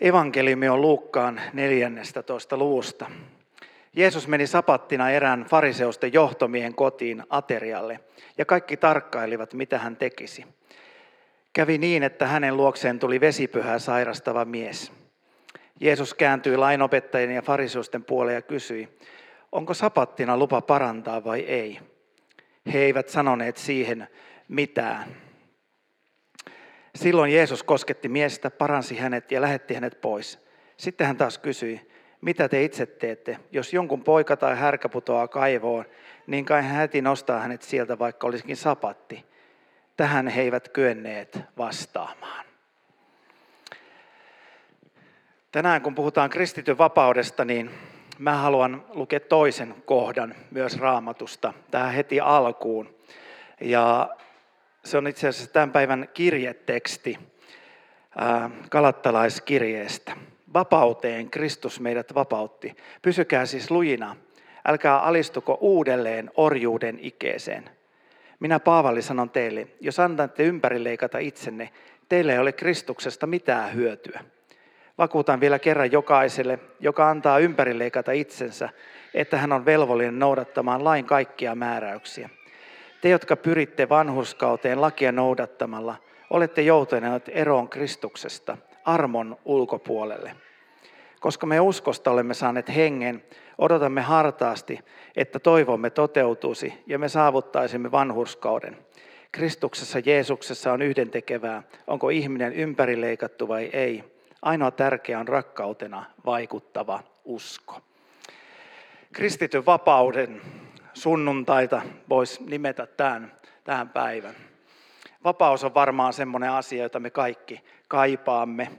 Evankeliumi on Luukkaan 14. luvusta. Jeesus meni sapattina erään fariseusten johtomiehen kotiin aterialle, ja kaikki tarkkailivat, mitä hän tekisi. Kävi niin, että hänen luokseen tuli vesipyhää sairastava mies. Jeesus kääntyi lainopettajien ja fariseusten puoleen ja kysyi, onko sapattina lupa parantaa vai ei? He eivät sanoneet siihen mitään. Silloin Jeesus kosketti miestä, paransi hänet ja lähetti hänet pois. Sitten hän taas kysyi, mitä te itse teette? Jos jonkun poika tai härkä putoaa kaivoon, niin kai hän heti nostaa hänet sieltä, vaikka olisikin sapatti. Tähän he eivät kyenneet vastaamaan. Tänään kun puhutaan kristityn vapaudesta, niin mä haluan lukea toisen kohdan myös raamatusta tähän heti alkuun. Ja se on itse asiassa tämän päivän kirjeteksti kalattalaiskirjeestä. Vapauteen Kristus meidät vapautti. Pysykää siis lujina. Älkää alistuko uudelleen orjuuden ikeeseen. Minä Paavali sanon teille, jos antatte ympärileikata itsenne, teille ei ole Kristuksesta mitään hyötyä. Vakuutan vielä kerran jokaiselle, joka antaa ympärileikata itsensä, että hän on velvollinen noudattamaan lain kaikkia määräyksiä. Te, jotka pyritte vanhurskauteen lakia noudattamalla, olette joutuneet eroon Kristuksesta, armon ulkopuolelle. Koska me uskosta olemme saaneet hengen, odotamme hartaasti, että toivomme toteutuisi ja me saavuttaisimme vanhurskauden. Kristuksessa Jeesuksessa on yhdentekevää, onko ihminen ympärileikattu vai ei. Ainoa tärkeä on rakkautena vaikuttava usko. Kristityn vapauden sunnuntaita voisi nimetä tämän, tähän päivän. Vapaus on varmaan semmoinen asia, jota me kaikki kaipaamme.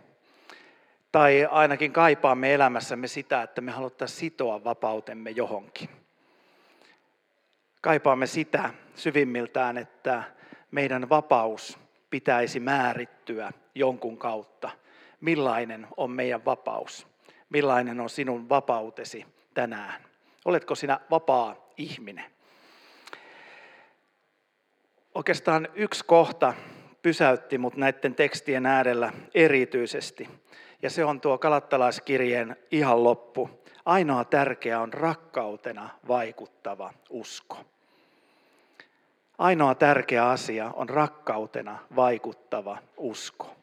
Tai ainakin kaipaamme elämässämme sitä, että me haluttaisiin sitoa vapautemme johonkin. Kaipaamme sitä syvimmiltään, että meidän vapaus pitäisi määrittyä jonkun kautta. Millainen on meidän vapaus? Millainen on sinun vapautesi tänään? Oletko sinä vapaa ihminen? Oikeastaan yksi kohta pysäytti mut näiden tekstien äärellä erityisesti. Ja se on tuo kalattalaiskirjeen ihan loppu. Ainoa tärkeä on rakkautena vaikuttava usko. Ainoa tärkeä asia on rakkautena vaikuttava usko.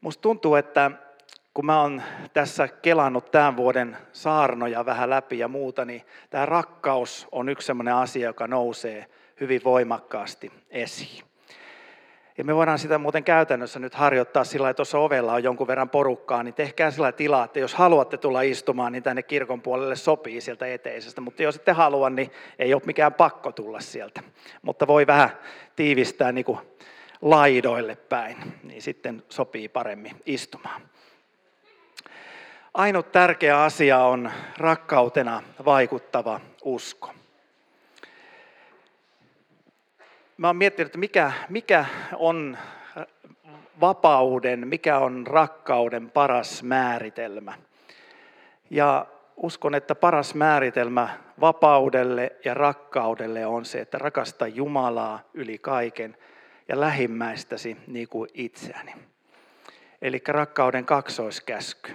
Musta tuntuu, että kun mä oon tässä kelannut tämän vuoden saarnoja vähän läpi ja muuta, niin tämä rakkaus on yksi sellainen asia, joka nousee hyvin voimakkaasti esiin. Ja me voidaan sitä muuten käytännössä nyt harjoittaa sillä että tuossa ovella on jonkun verran porukkaa, niin tehkää sillä tilaa, että jos haluatte tulla istumaan, niin tänne kirkon puolelle sopii sieltä eteisestä. Mutta jos ette halua, niin ei ole mikään pakko tulla sieltä. Mutta voi vähän tiivistää niin kuin laidoille päin, niin sitten sopii paremmin istumaan. Ainut tärkeä asia on rakkautena vaikuttava usko. Mä oon miettinyt, että mikä, mikä on vapauden, mikä on rakkauden paras määritelmä. Ja uskon, että paras määritelmä vapaudelle ja rakkaudelle on se, että rakasta Jumalaa yli kaiken ja lähimmäistäsi niin kuin itseäni. Eli rakkauden kaksoiskäsky.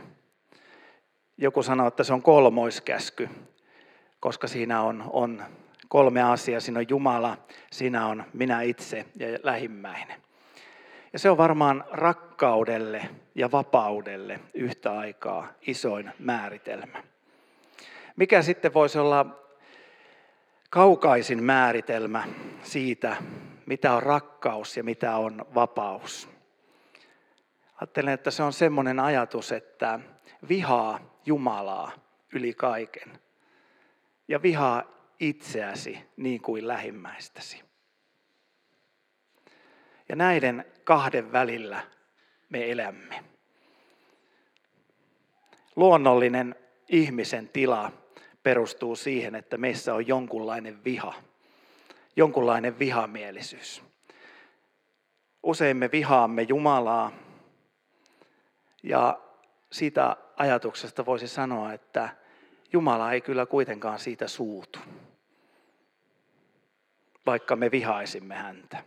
Joku sanoo, että se on kolmoiskäsky, koska siinä on, on kolme asiaa. Siinä on Jumala, siinä on minä itse ja lähimmäinen. Ja se on varmaan rakkaudelle ja vapaudelle yhtä aikaa isoin määritelmä. Mikä sitten voisi olla kaukaisin määritelmä siitä, mitä on rakkaus ja mitä on vapaus? Ajattelen, että se on semmoinen ajatus, että vihaa Jumalaa yli kaiken. Ja vihaa itseäsi niin kuin lähimmäistäsi. Ja näiden kahden välillä me elämme. Luonnollinen ihmisen tila perustuu siihen, että meissä on jonkunlainen viha, jonkunlainen vihamielisyys. Usein me vihaamme Jumalaa ja siitä ajatuksesta voisi sanoa, että Jumala ei kyllä kuitenkaan siitä suutu, vaikka me vihaisimme häntä.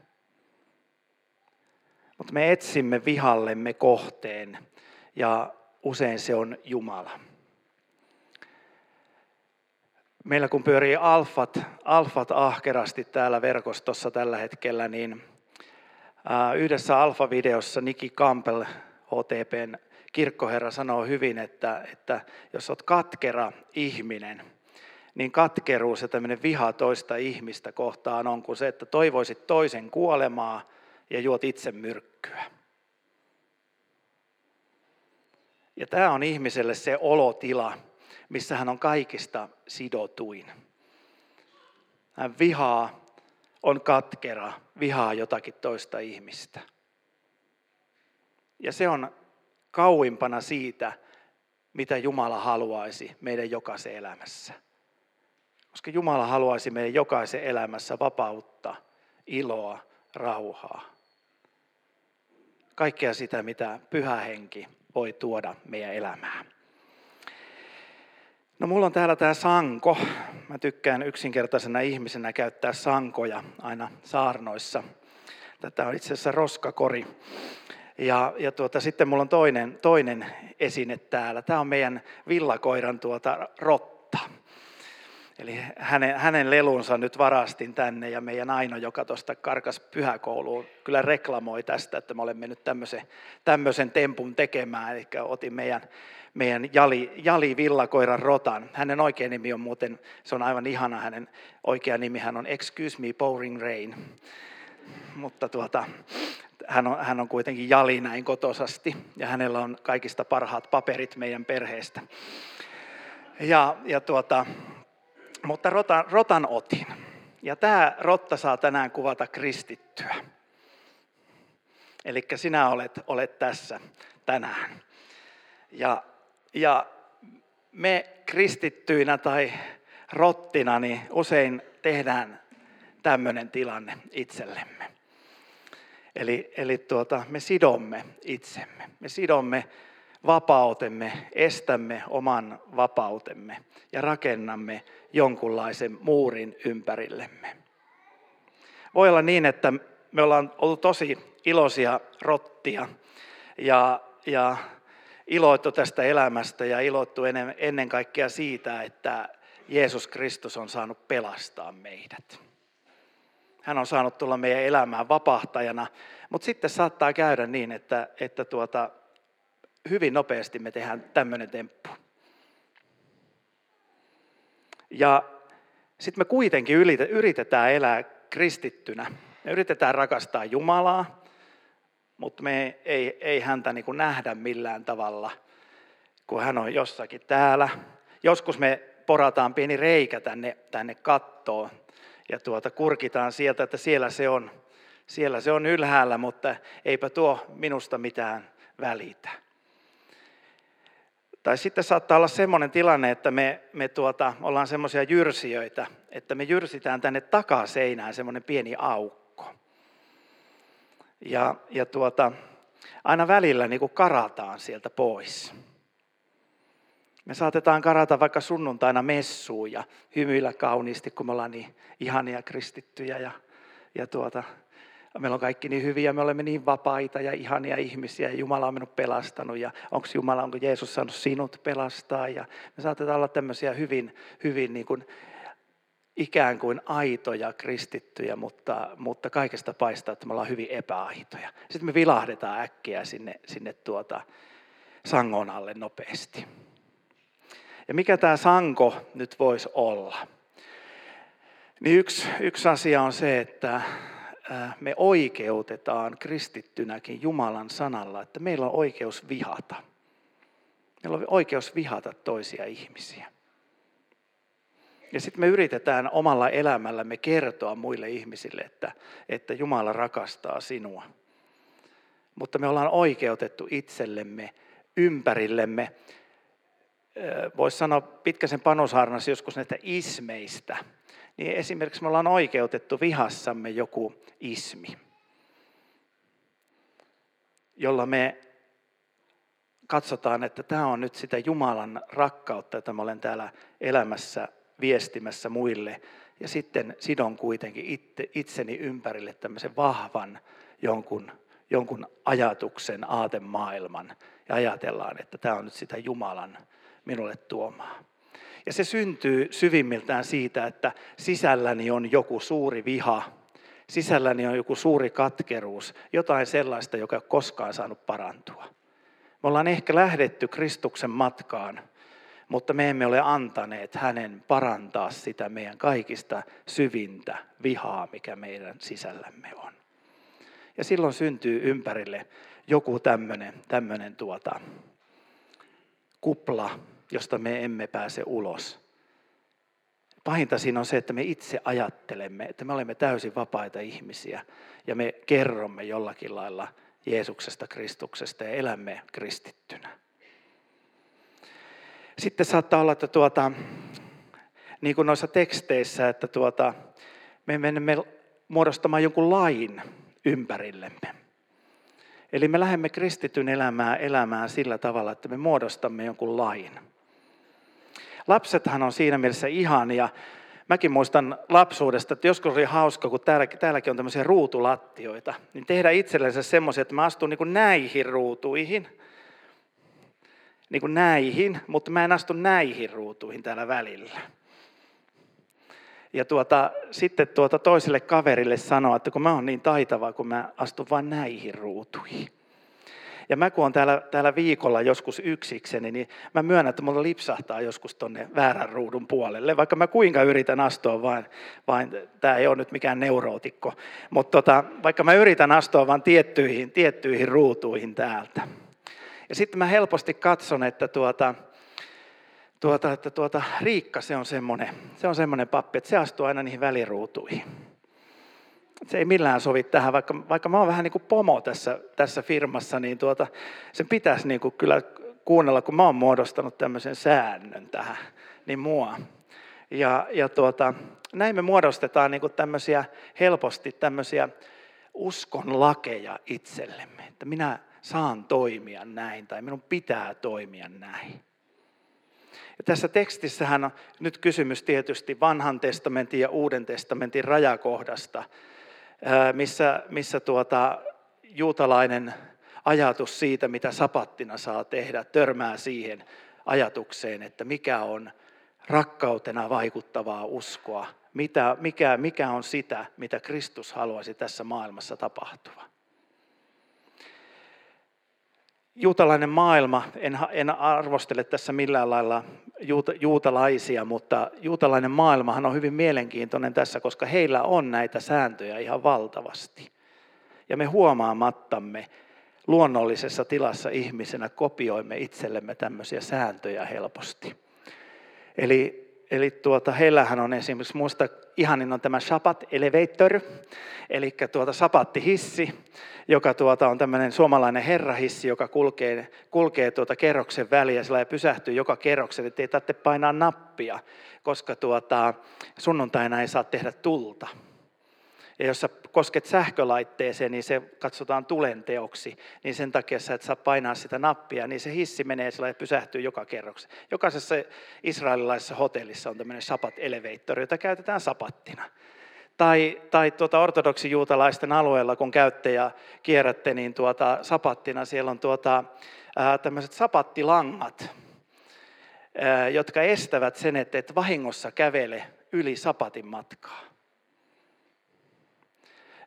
Mutta me etsimme vihallemme kohteen ja usein se on Jumala. Meillä kun pyörii alfat, alfat ahkerasti täällä verkostossa tällä hetkellä, niin yhdessä alfa-videossa Niki Campbell, HTPn kirkkoherra, sanoo hyvin, että, että jos olet katkera ihminen, niin katkeruus ja tämmöinen viha toista ihmistä kohtaan on kuin se, että toivoisit toisen kuolemaa ja juot itse myrkkyä. Ja tämä on ihmiselle se olotila, missä hän on kaikista sidotuin. Hän vihaa, on katkera, vihaa jotakin toista ihmistä. Ja se on kauimpana siitä, mitä Jumala haluaisi meidän jokaisen elämässä. Koska Jumala haluaisi meidän jokaisen elämässä vapautta, iloa, rauhaa. Kaikkea sitä, mitä pyhä henki voi tuoda meidän elämään. No mulla on täällä tämä sanko. Mä tykkään yksinkertaisena ihmisenä käyttää sankoja aina saarnoissa. Tätä on itse asiassa roskakori. Ja, ja tuota, sitten mulla on toinen, toinen esine täällä. Tämä on meidän villakoiran tuota rotta. Eli hänen, hänen lelunsa nyt varastin tänne ja meidän Aino, joka tuosta karkas pyhäkouluun, kyllä reklamoi tästä, että me olemme nyt tämmöisen, tämmöisen tempun tekemään. Eli otin meidän, meidän Jali, Jali Villakoiran rotan. Hänen oikea nimi on muuten, se on aivan ihana, hänen oikea nimi hän on Excuse me, Pouring Rain. Mutta tuota, hän on, hän on kuitenkin Jali näin kotosasti ja hänellä on kaikista parhaat paperit meidän perheestä. Ja, ja tuota, mutta rotan, rotan otin. Ja tämä rotta saa tänään kuvata kristittyä. Eli sinä olet, olet tässä tänään. Ja, ja me kristittyinä tai rottina niin usein tehdään tämmöinen tilanne itsellemme. Eli, eli tuota, me sidomme itsemme. Me sidomme vapautemme, estämme oman vapautemme ja rakennamme jonkunlaisen muurin ympärillemme. Voi olla niin, että me ollaan ollut tosi iloisia rottia ja, ja iloittu tästä elämästä ja iloittu ennen, ennen kaikkea siitä, että Jeesus Kristus on saanut pelastaa meidät. Hän on saanut tulla meidän elämään vapahtajana, mutta sitten saattaa käydä niin, että, että tuota, hyvin nopeasti me tehdään tämmöinen temppu. Ja sitten me kuitenkin yritetään elää kristittynä. Me yritetään rakastaa Jumalaa, mutta me ei, ei häntä niin kuin nähdä millään tavalla, kun hän on jossakin täällä. Joskus me porataan pieni reikä tänne, tänne kattoon ja tuota, kurkitaan sieltä, että siellä se on. Siellä se on ylhäällä, mutta eipä tuo minusta mitään välitä. Tai sitten saattaa olla semmoinen tilanne, että me, me tuota, ollaan semmoisia jyrsijöitä, että me jyrsitään tänne takaseinään semmoinen pieni aukko. Ja, ja tuota, aina välillä niin kuin karataan sieltä pois. Me saatetaan karata vaikka sunnuntaina messuun ja hymyillä kauniisti, kun me ollaan niin ihania kristittyjä ja, ja tuota, meillä on kaikki niin hyviä, me olemme niin vapaita ja ihania ihmisiä ja Jumala on minut pelastanut ja onko Jumala, onko Jeesus saanut sinut pelastaa ja me saatetaan olla tämmöisiä hyvin, hyvin niin kuin ikään kuin aitoja kristittyjä, mutta, mutta kaikesta paistaa, että me ollaan hyvin epäaitoja. Sitten me vilahdetaan äkkiä sinne, sinne tuota sangon alle nopeasti. Ja mikä tämä sanko nyt voisi olla? Niin yksi, yksi asia on se, että me oikeutetaan kristittynäkin Jumalan sanalla, että meillä on oikeus vihata. Meillä on oikeus vihata toisia ihmisiä. Ja sitten me yritetään omalla elämällämme kertoa muille ihmisille, että, että Jumala rakastaa sinua. Mutta me ollaan oikeutettu itsellemme, ympärillemme. Voisi sanoa pitkäsen panosharnas joskus näitä ismeistä niin esimerkiksi me ollaan oikeutettu vihassamme joku ismi, jolla me katsotaan, että tämä on nyt sitä Jumalan rakkautta, jota mä olen täällä elämässä viestimässä muille. Ja sitten sidon kuitenkin itse, itseni ympärille tämmöisen vahvan jonkun, jonkun ajatuksen, aatemaailman ja ajatellaan, että tämä on nyt sitä Jumalan minulle tuomaa. Ja se syntyy syvimmiltään siitä, että sisälläni on joku suuri viha, sisälläni on joku suuri katkeruus, jotain sellaista, joka ei ole koskaan saanut parantua. Me ollaan ehkä lähdetty Kristuksen matkaan, mutta me emme ole antaneet hänen parantaa sitä meidän kaikista syvintä vihaa, mikä meidän sisällämme on. Ja silloin syntyy ympärille joku tämmöinen tuota, kupla, josta me emme pääse ulos. Pahinta siinä on se, että me itse ajattelemme, että me olemme täysin vapaita ihmisiä ja me kerromme jollakin lailla Jeesuksesta, Kristuksesta ja elämme kristittynä. Sitten saattaa olla, että tuota, niin kuin noissa teksteissä, että tuota, me menemme muodostamaan jonkun lain ympärillemme. Eli me lähdemme kristityn elämää elämään sillä tavalla, että me muodostamme jonkun lain. Lapsethan on siinä mielessä ihania. Mäkin muistan lapsuudesta, että joskus oli hauska, kun täällä, täälläkin on tämmöisiä ruutulattioita, niin tehdä itsellensä semmoisia, että mä astun niin kuin näihin ruutuihin, niin kuin näihin, mutta mä en astu näihin ruutuihin täällä välillä. Ja tuota, sitten tuota toiselle kaverille sanoa, että kun mä oon niin taitava, kun mä astun vain näihin ruutuihin. Ja mä kun on täällä, täällä viikolla joskus yksikseni, niin mä myönnän, että mulla lipsahtaa joskus tonne väärän ruudun puolelle, vaikka mä kuinka yritän astua vain, vain tämä ei ole nyt mikään neurootikko, mutta tota, vaikka mä yritän astua vain tiettyihin, tiettyihin ruutuihin täältä. Ja sitten mä helposti katson, että tuota, tuota, että tuota, Riikka se on semmoinen, se on pappi, että se astuu aina niihin väliruutuihin. Se ei millään sovi tähän, vaikka, vaikka mä oon vähän niin kuin pomo tässä, tässä firmassa, niin tuota, sen pitäisi niin kuin kyllä kuunnella, kun mä oon muodostanut tämmöisen säännön tähän, niin mua. Ja, ja tuota, näin me muodostetaan niin kuin tämmöisiä, helposti tämmöisiä uskon lakeja itsellemme, että minä saan toimia näin tai minun pitää toimia näin. Ja tässä tekstissähän on nyt kysymys tietysti vanhan testamentin ja uuden testamentin rajakohdasta, missä, missä tuota, juutalainen ajatus siitä, mitä sapattina saa tehdä, törmää siihen ajatukseen, että mikä on rakkautena vaikuttavaa uskoa, mitä, mikä, mikä on sitä, mitä Kristus haluaisi tässä maailmassa tapahtua. Juutalainen maailma, en, en arvostele tässä millään lailla juuta, juutalaisia, mutta juutalainen maailmahan on hyvin mielenkiintoinen tässä, koska heillä on näitä sääntöjä ihan valtavasti. Ja me huomaamattamme luonnollisessa tilassa ihmisenä kopioimme itsellemme tämmöisiä sääntöjä helposti. Eli Eli tuota, heillähän on esimerkiksi, muista ihanin on tämä Shabbat Elevator, eli tuota sapattihissi, joka tuota on tämmöinen suomalainen herrahissi, joka kulkee, kulkee tuota kerroksen väliä ja pysähtyy joka kerroksen, ettei tarvitse painaa nappia, koska tuota, sunnuntaina ei saa tehdä tulta. Ja jos sä kosket sähkölaitteeseen, niin se katsotaan tulenteoksi, niin sen takia sä et saa painaa sitä nappia, niin se hissi menee sillä ja pysähtyy joka kerroksi. Jokaisessa israelilaisessa hotellissa on tämmöinen sapat elevator, jota käytetään sapattina. Tai, tai tuota ortodoksijuutalaisten alueella, kun käytte ja kierrätte, niin tuota, sapattina siellä on tuota, ää, tämmöiset sapattilangat, ää, jotka estävät sen, että et vahingossa kävele yli sapatin matkaa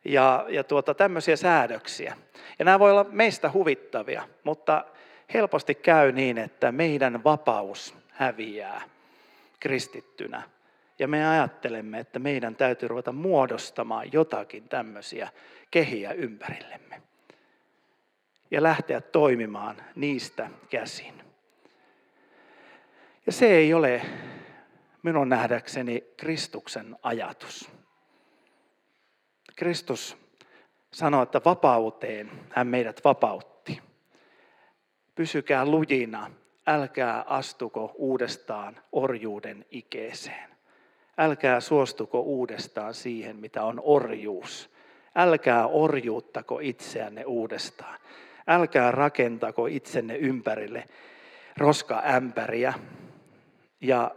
ja, ja tuota, tämmöisiä säädöksiä. Ja nämä voi olla meistä huvittavia, mutta helposti käy niin, että meidän vapaus häviää kristittynä. Ja me ajattelemme, että meidän täytyy ruveta muodostamaan jotakin tämmöisiä kehiä ympärillemme. Ja lähteä toimimaan niistä käsin. Ja se ei ole minun nähdäkseni Kristuksen ajatus. Kristus sanoi, että vapauteen hän meidät vapautti. Pysykää lujina, älkää astuko uudestaan orjuuden ikeeseen. Älkää suostuko uudestaan siihen, mitä on orjuus. Älkää orjuuttako itseänne uudestaan. Älkää rakentako itsenne ympärille roskaämpäriä ja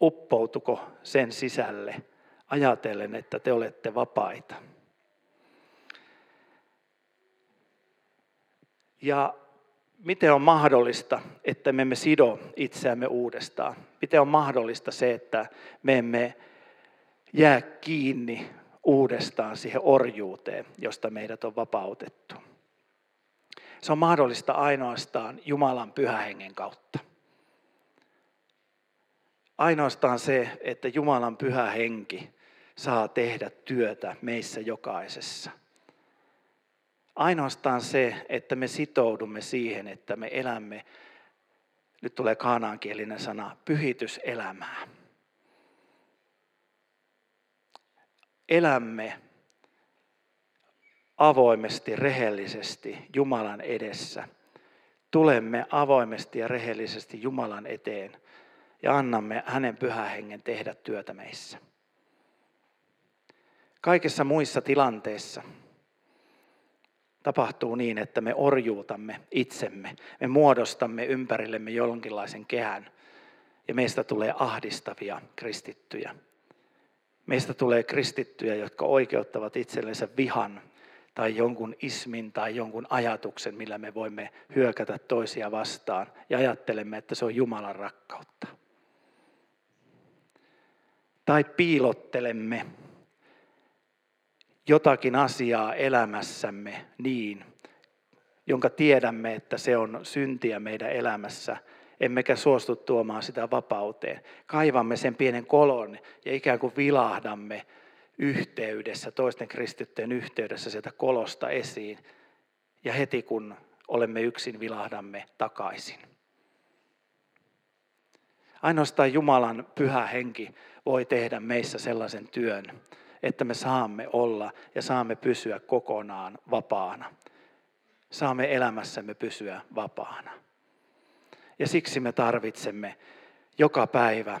uppoutuko sen sisälle – ajatellen, että te olette vapaita. Ja miten on mahdollista, että me emme sido itseämme uudestaan? Miten on mahdollista se, että me emme jää kiinni uudestaan siihen orjuuteen, josta meidät on vapautettu? Se on mahdollista ainoastaan Jumalan pyhähengen kautta. Ainoastaan se, että Jumalan pyhä henki saa tehdä työtä meissä jokaisessa. Ainoastaan se, että me sitoudumme siihen, että me elämme, nyt tulee kaanaankielinen sana, pyhityselämää. Elämme avoimesti, rehellisesti Jumalan edessä. Tulemme avoimesti ja rehellisesti Jumalan eteen ja annamme hänen pyhähengen tehdä työtä meissä. Kaikissa muissa tilanteissa tapahtuu niin, että me orjuutamme itsemme. Me muodostamme ympärillemme jonkinlaisen kehän ja meistä tulee ahdistavia kristittyjä. Meistä tulee kristittyjä, jotka oikeuttavat itsellensä vihan tai jonkun ismin tai jonkun ajatuksen, millä me voimme hyökätä toisia vastaan ja ajattelemme, että se on Jumalan rakkautta. Tai piilottelemme jotakin asiaa elämässämme niin, jonka tiedämme, että se on syntiä meidän elämässä, emmekä suostu tuomaan sitä vapauteen. Kaivamme sen pienen kolon ja ikään kuin vilahdamme yhteydessä, toisten kristittyjen yhteydessä sieltä kolosta esiin. Ja heti kun olemme yksin, vilahdamme takaisin. Ainoastaan Jumalan pyhä henki voi tehdä meissä sellaisen työn, että me saamme olla ja saamme pysyä kokonaan vapaana. Saamme elämässämme pysyä vapaana. Ja siksi me tarvitsemme joka päivä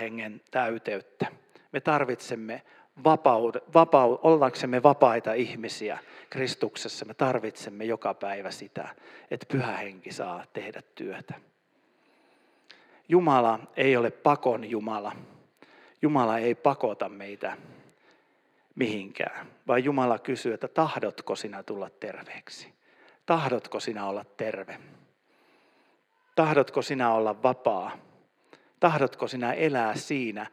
hengen täyteyttä. Me tarvitsemme vapaud, vapaud, ollaksemme vapaita ihmisiä Kristuksessa, me tarvitsemme joka päivä sitä, että pyhä henki saa tehdä työtä. Jumala ei ole pakon Jumala. Jumala ei pakota meitä mihinkään, vaan Jumala kysyy, että tahdotko sinä tulla terveeksi? Tahdotko sinä olla terve? Tahdotko sinä olla vapaa? Tahdotko sinä elää siinä,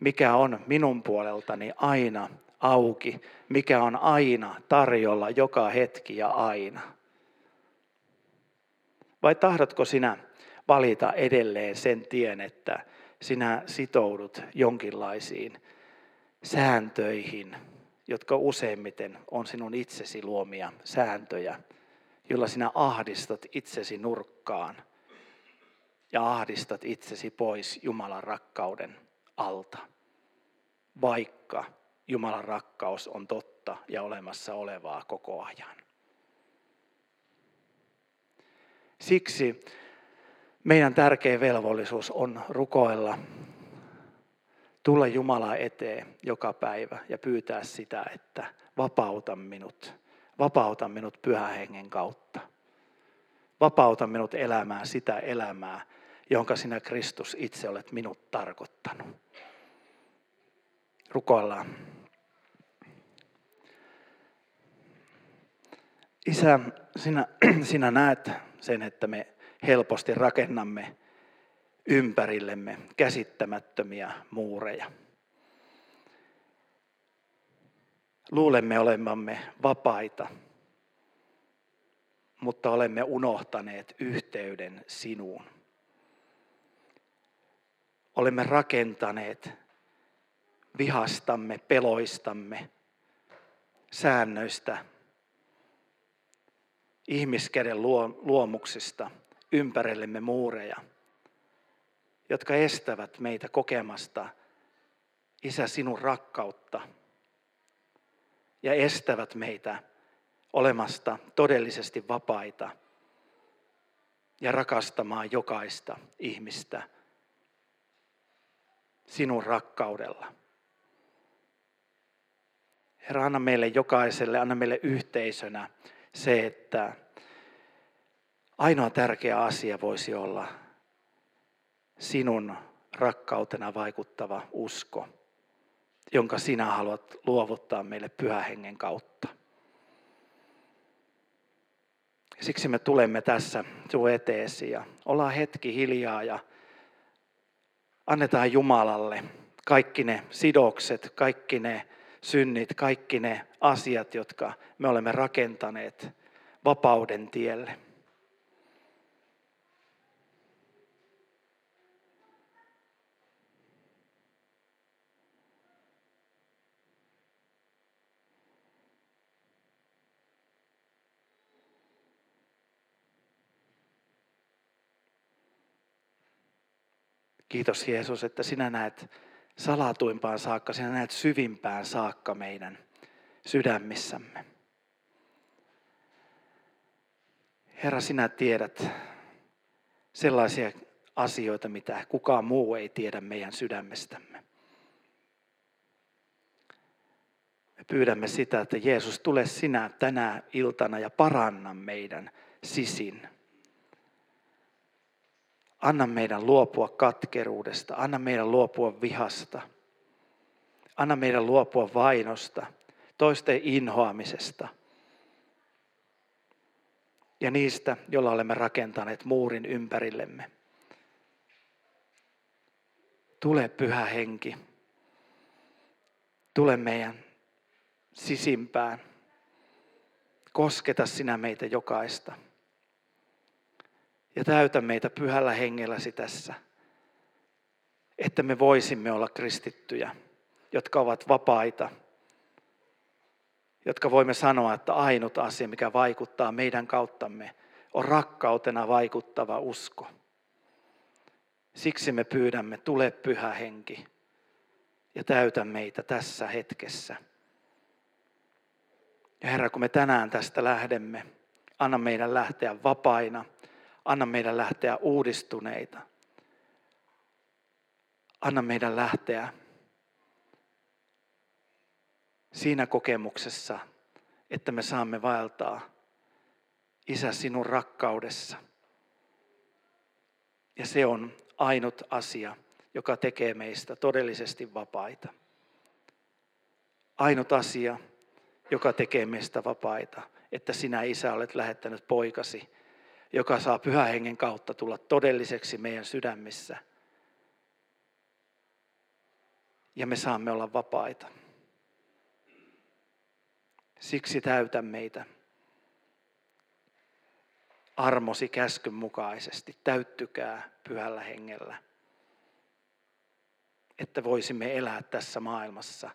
mikä on minun puoleltani aina auki, mikä on aina tarjolla joka hetki ja aina? Vai tahdotko sinä valita edelleen sen tien, että sinä sitoudut jonkinlaisiin sääntöihin, jotka useimmiten on sinun itsesi luomia sääntöjä, joilla sinä ahdistat itsesi nurkkaan ja ahdistat itsesi pois Jumalan rakkauden alta, vaikka Jumalan rakkaus on totta ja olemassa olevaa koko ajan. Siksi meidän tärkein velvollisuus on rukoilla tulla Jumala eteen joka päivä ja pyytää sitä, että vapauta minut, vapauta minut pyhän hengen kautta. Vapauta minut elämään sitä elämää, jonka sinä Kristus itse olet minut tarkoittanut. Rukoillaan. Isä, sinä, sinä näet sen, että me helposti rakennamme ympärillemme käsittämättömiä muureja. Luulemme olemamme vapaita, mutta olemme unohtaneet yhteyden sinuun. Olemme rakentaneet vihastamme, peloistamme, säännöistä, ihmiskäden luomuksista ympärillemme muureja – jotka estävät meitä kokemasta, Isä, sinun rakkautta ja estävät meitä olemasta todellisesti vapaita ja rakastamaan jokaista ihmistä sinun rakkaudella. Herra, anna meille jokaiselle, anna meille yhteisönä se, että ainoa tärkeä asia voisi olla sinun rakkautena vaikuttava usko, jonka sinä haluat luovuttaa meille pyhähengen kautta. Siksi me tulemme tässä sinun eteesi ja ollaan hetki hiljaa ja annetaan Jumalalle kaikki ne sidokset, kaikki ne synnit, kaikki ne asiat, jotka me olemme rakentaneet vapauden tielle. Kiitos Jeesus, että sinä näet salatuimpaan saakka, sinä näet syvimpään saakka meidän sydämissämme. Herra, sinä tiedät sellaisia asioita, mitä kukaan muu ei tiedä meidän sydämestämme. Me pyydämme sitä, että Jeesus, tule sinä tänä iltana ja paranna meidän sisin. Anna meidän luopua katkeruudesta, anna meidän luopua vihasta, anna meidän luopua vainosta, toisten inhoamisesta ja niistä, joilla olemme rakentaneet muurin ympärillemme. Tule pyhä henki, tule meidän sisimpään, kosketa sinä meitä jokaista ja täytä meitä pyhällä hengelläsi tässä, että me voisimme olla kristittyjä, jotka ovat vapaita, jotka voimme sanoa, että ainut asia, mikä vaikuttaa meidän kauttamme, on rakkautena vaikuttava usko. Siksi me pyydämme, tule pyhä henki ja täytä meitä tässä hetkessä. Ja Herra, kun me tänään tästä lähdemme, anna meidän lähteä vapaina – Anna meidän lähteä uudistuneita. Anna meidän lähteä siinä kokemuksessa, että me saamme vaeltaa Isä sinun rakkaudessa. Ja se on ainut asia, joka tekee meistä todellisesti vapaita. Ainut asia, joka tekee meistä vapaita, että sinä Isä olet lähettänyt poikasi joka saa pyhän hengen kautta tulla todelliseksi meidän sydämissä. Ja me saamme olla vapaita. Siksi täytä meitä armosi käskyn mukaisesti. Täyttykää pyhällä hengellä, että voisimme elää tässä maailmassa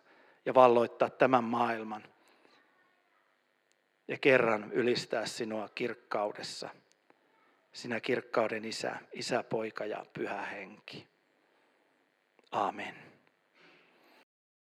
ja valloittaa tämän maailman ja kerran ylistää sinua kirkkaudessa sinä kirkkauden isä, isä, poika ja pyhä henki. Amen.